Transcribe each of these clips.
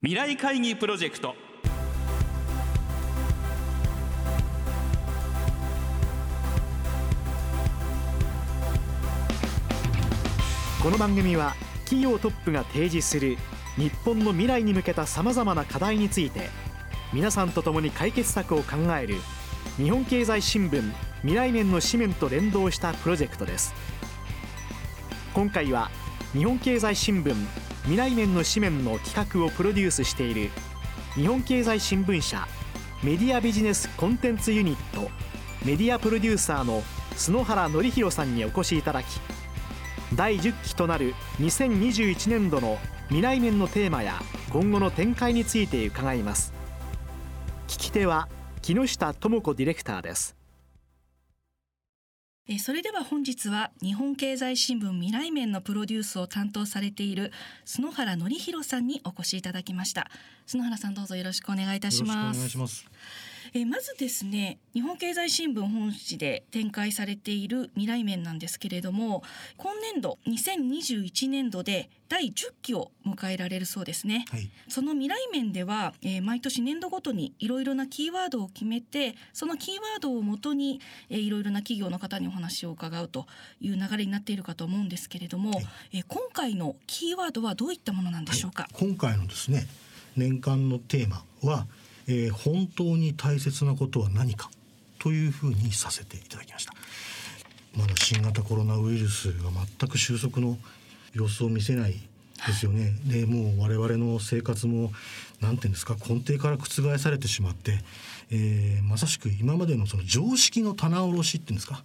未来会議プロジェクト。この番組は企業トップが提示する日本の未来に向けたさまざまな課題について皆さんと共に解決策を考える日本経済新聞未来面の紙面と連動したプロジェクトです。今回は日本経済新聞未来面の紙面の企画をプロデュースしている日本経済新聞社メディアビジネスコンテンツユニットメディアプロデューサーの篠原紀弘さんにお越しいただき第10期となる2021年度の未来面のテーマや今後の展開について伺います。聞き手は木下智子ディレクターです。それでは本日は日本経済新聞未来面のプロデュースを担当されている篠原則弘さんにお越しいただきました。篠原さんどうぞよろしくお願いいたします。お願いします。えまずですね日本経済新聞本誌で展開されている未来面なんですけれども今年度2021年度で第10期を迎えられるそうですね、はい、その未来面では、えー、毎年年度ごとにいろいろなキーワードを決めてそのキーワードをもとにいろいろな企業の方にお話を伺うという流れになっているかと思うんですけれども、はい、えー、今回のキーワードはどういったものなんでしょうか、はい、今回のですね年間のテーマはえー、本当に大切なことは何かというふうにさせていただきました。まだ新型コロナウイルスが全く収束の様子を見せないですよね。でもう我々の生活も何て言うんですか根底から覆されてしまって、えー、まさしく今までのその常識の棚卸しっていうんですか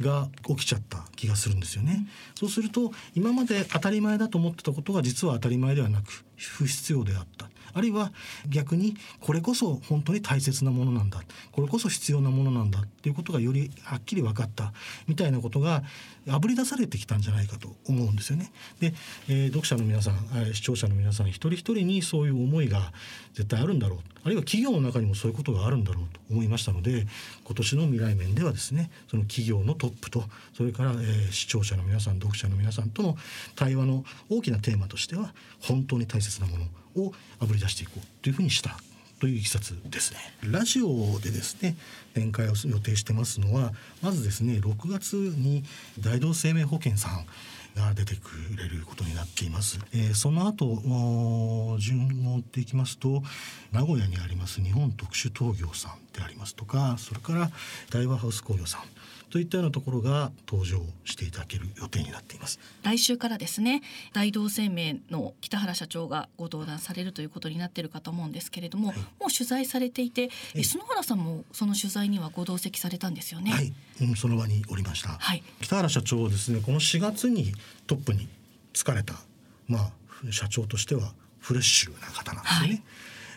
が起きちゃった気がするんですよね、うん、そうすると今まで当たり前だと思ってたことが実は当たり前ではなく不必要であったあるいは逆にこれこそ本当に大切なものなんだ。これこそ必要なものなんだっていうことがよりはっきり分かった。みたいなことがあぶり出されてきたんじゃないかと思うんですよね。で、えー、読者の皆さん視聴者の皆さん一人一人にそういう思いが絶対あるんだろう。あるいは企業の中にもそういうことがあるんだろうと思いましたので今年の未来面ではですねその企業のトップとそれから、えー、視聴者の皆さん読者の皆さんとの対話の大きなテーマとしては本当に大切なもの。をあぶり出していこうというふうにしたといういきさつですね。ラジオでですね展開を予定してますのはまずですね6月に大同生命保険さんが出てくれることになっています。えー、その後順を追っていきますと名古屋にあります日本特殊陶業さんでありますとかそれから大和ハウス工業さんといったようなところが登場していただける予定になっています。来週からですね大同生命の北原社長がご登壇されるということになっているかと思うんですけれども、はい、もう取材されていて篠原さんもその取材にはご同席されたんですよね？はい、うん、その場におりました、はい、北原社長はですねこの4月にトップに疲れたまあ社長としてはフレッシュな方なんですよね、はい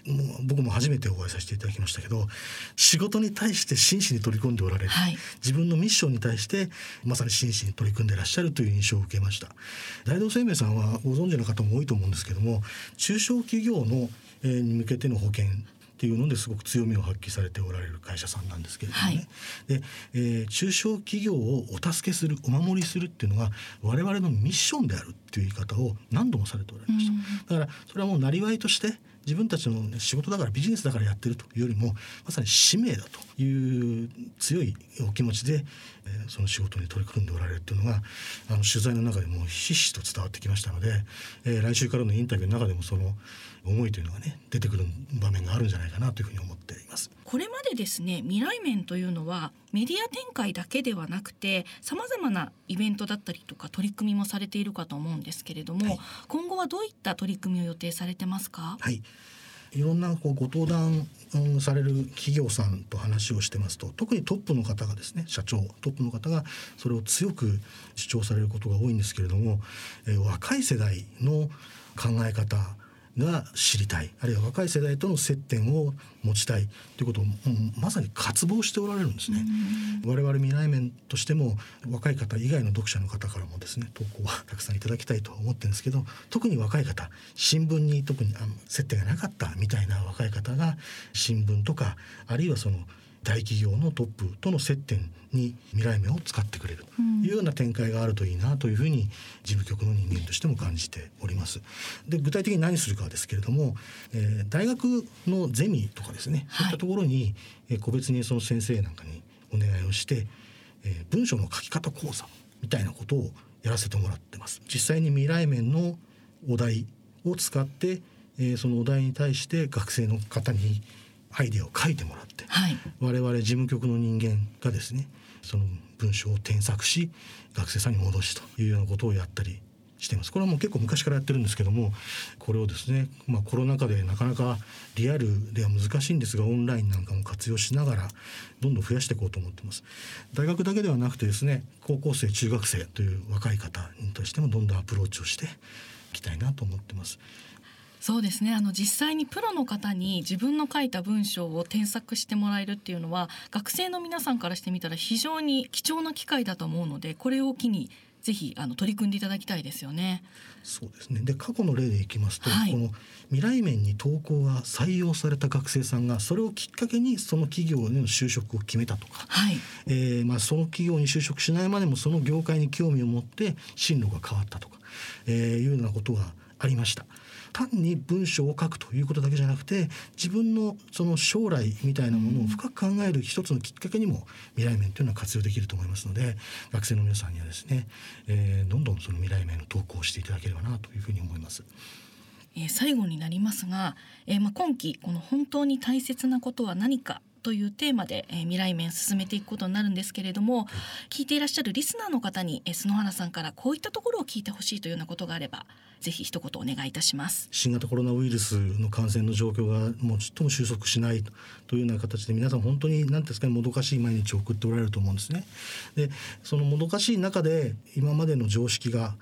もう僕も初めてお会いさせていただきましたけど仕事に対して真摯に取り組んでおられる、はい、自分のミッションに対してまさに真摯に取り組んでいらっしゃるという印象を受けました。大同生命さんはご存知の方も多いと思うんですけども中小企業の、えー、に向けての保険っていうのですごく強みを発揮されておられる会社さんなんですけれどもね、はい、でえー、中小企業をお助けするお守りするっていうのが我々のミッションであるっていう言い方を何度もされておられました、だからそれはもうなりわいとして自分たちの仕事だからビジネスだからやってるというよりもまさに使命だという強いお気持ちで、その仕事に取り組んでおられるというのがあの取材の中でもひしひしと伝わってきましたので、えー、来週からのインタビューの中でもその思いというのがね出てくる場面があるんじゃないかなというふうに思っています。これまでですね未来面というのはメディア展開だけではなくてさまざまなイベントだったりとか取り組みもされているかと思うんですけれども、はい、今後はどういった取り組みを予定されてますか？はい。いろんなこうご登壇される企業さんと話をしてますと特にトップの方がですね社長トップの方がそれを強く主張されることが多いんですけれども、えー、若い世代の考え方が知りたい。あるいは若い世代との接点を持ちたい。ということをまさに渇望しておられるんですね。我々未来面としても若い方以外の読者の方からもですね投稿はたくさんいただきたいと思ってるんですけど特に若い方新聞に特にあの接点がなかったみたいな若い方が新聞とかあるいはその大企業のトップとの接点に未来面を使ってくれるというような展開があるといいなというふうに事務局の人間としても感じております。で具体的に何するかですけれども、えー、大学のゼミとかですね、そういったところに、えー、個別にその先生なんかにお願いをして、えー、文章の書き方講座みたいなことをやらせてもらってます。実際に未来面のお題を使って、えー、そのお題に対して学生の方にアイデアを書いてもらって、はい、我々事務局の人間がですねその文章を添削し学生さんに戻しというようなことをやったりしてます。これはもう結構昔からやってるんですけどもこれをですね、まあ、コロナ禍でなかなかリアルでは難しいんですがオンラインなんかも活用しながらどんどん増やしていこうと思ってます。大学だけではなくてですね高校生中学生という若い方に対してもどんどんアプローチをしていきたいなと思ってます。そうですねあの実際にプロの方に自分の書いた文章を添削してもらえるっていうのは学生の皆さんからしてみたら非常に貴重な機会だと思うのでこれを機にぜひあの取り組んでいただきたいですよね。そうですね。で過去の例でいきますと、はい、この未来面に投稿が採用された学生さんがそれをきっかけにその企業への就職を決めたとか、はい、えー、まあその企業に就職しないまでもその業界に興味を持って進路が変わったとか、えー、いうようなことがありました。単に文章を書くということだけじゃなくて自分のその将来みたいなものを深く考える一つのきっかけにも未来面というのは活用できると思いますので学生の皆さんにはですね、えー、どんどんその未来面の投稿をしていただければなというふうに思います。えー、最後になりますが、えー、まあ今期この本当に大切なことは何かというテーマで、えー、未来面進めていくことになるんですけれども、聞いていらっしゃるリスナーの方に、えー、篠原さんからこういったところを聞いてほしいというようなことがあればぜひ一言お願いいたします新型コロナウイルスの感染の状況がもうちっとも収束しないというような形で皆さん本当に何ですかねもどかしい毎日を送っておられると思うんですね。でそのもどかしい中で今までの常識が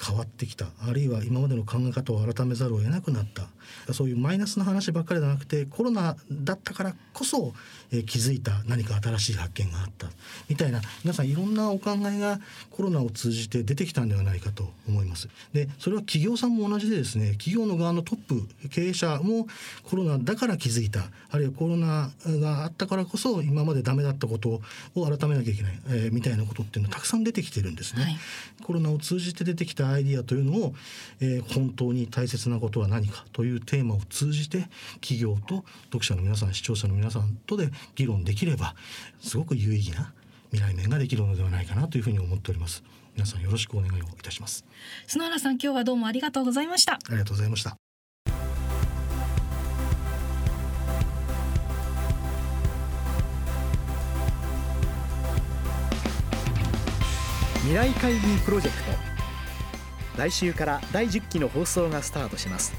変わってきた。あるいは今までの考え方を改めざるを得なくなった。そういうマイナスな話ばっかりじゃなくてコロナだったからこそ、えー、気づいた何か新しい発見があった。みたいな皆さんいろんなお考えがコロナを通じて出てきたんではないかと思います。でそれは企業さんも同じでですね企業の側のトップ経営者もコロナだから気づいた。あるいはコロナがあったからこそ今までダメだったことを改めなきゃいけない、えー、みたいなことっていうのはたくさん出てきてるんですね。はい、コロナを通じて出てきたアイディアというのを、えー、本当に大切なことは何かというテーマを通じて企業と読者の皆さん視聴者の皆さんとで議論できればすごく有意義な未来面ができるのではないかなというふうに思っております。皆さんよろしくお願いをいたします。篠原さん今日はどうもありがとうございました。ありがとうございました。未来会議プロジェクト来週から第10期の放送がスタートします。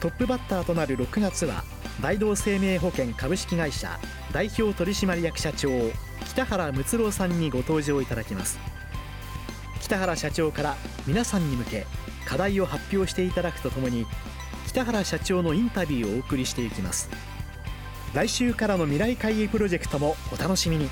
トップバッターとなる6月は大同生命保険株式会社代表取締役社長北原睦郎さんにご登場いただきます。北原社長から皆さんに向け課題を発表していただくとともに北原社長のインタビューをお送りしていきます。来週からの未来会議プロジェクトもお楽しみに。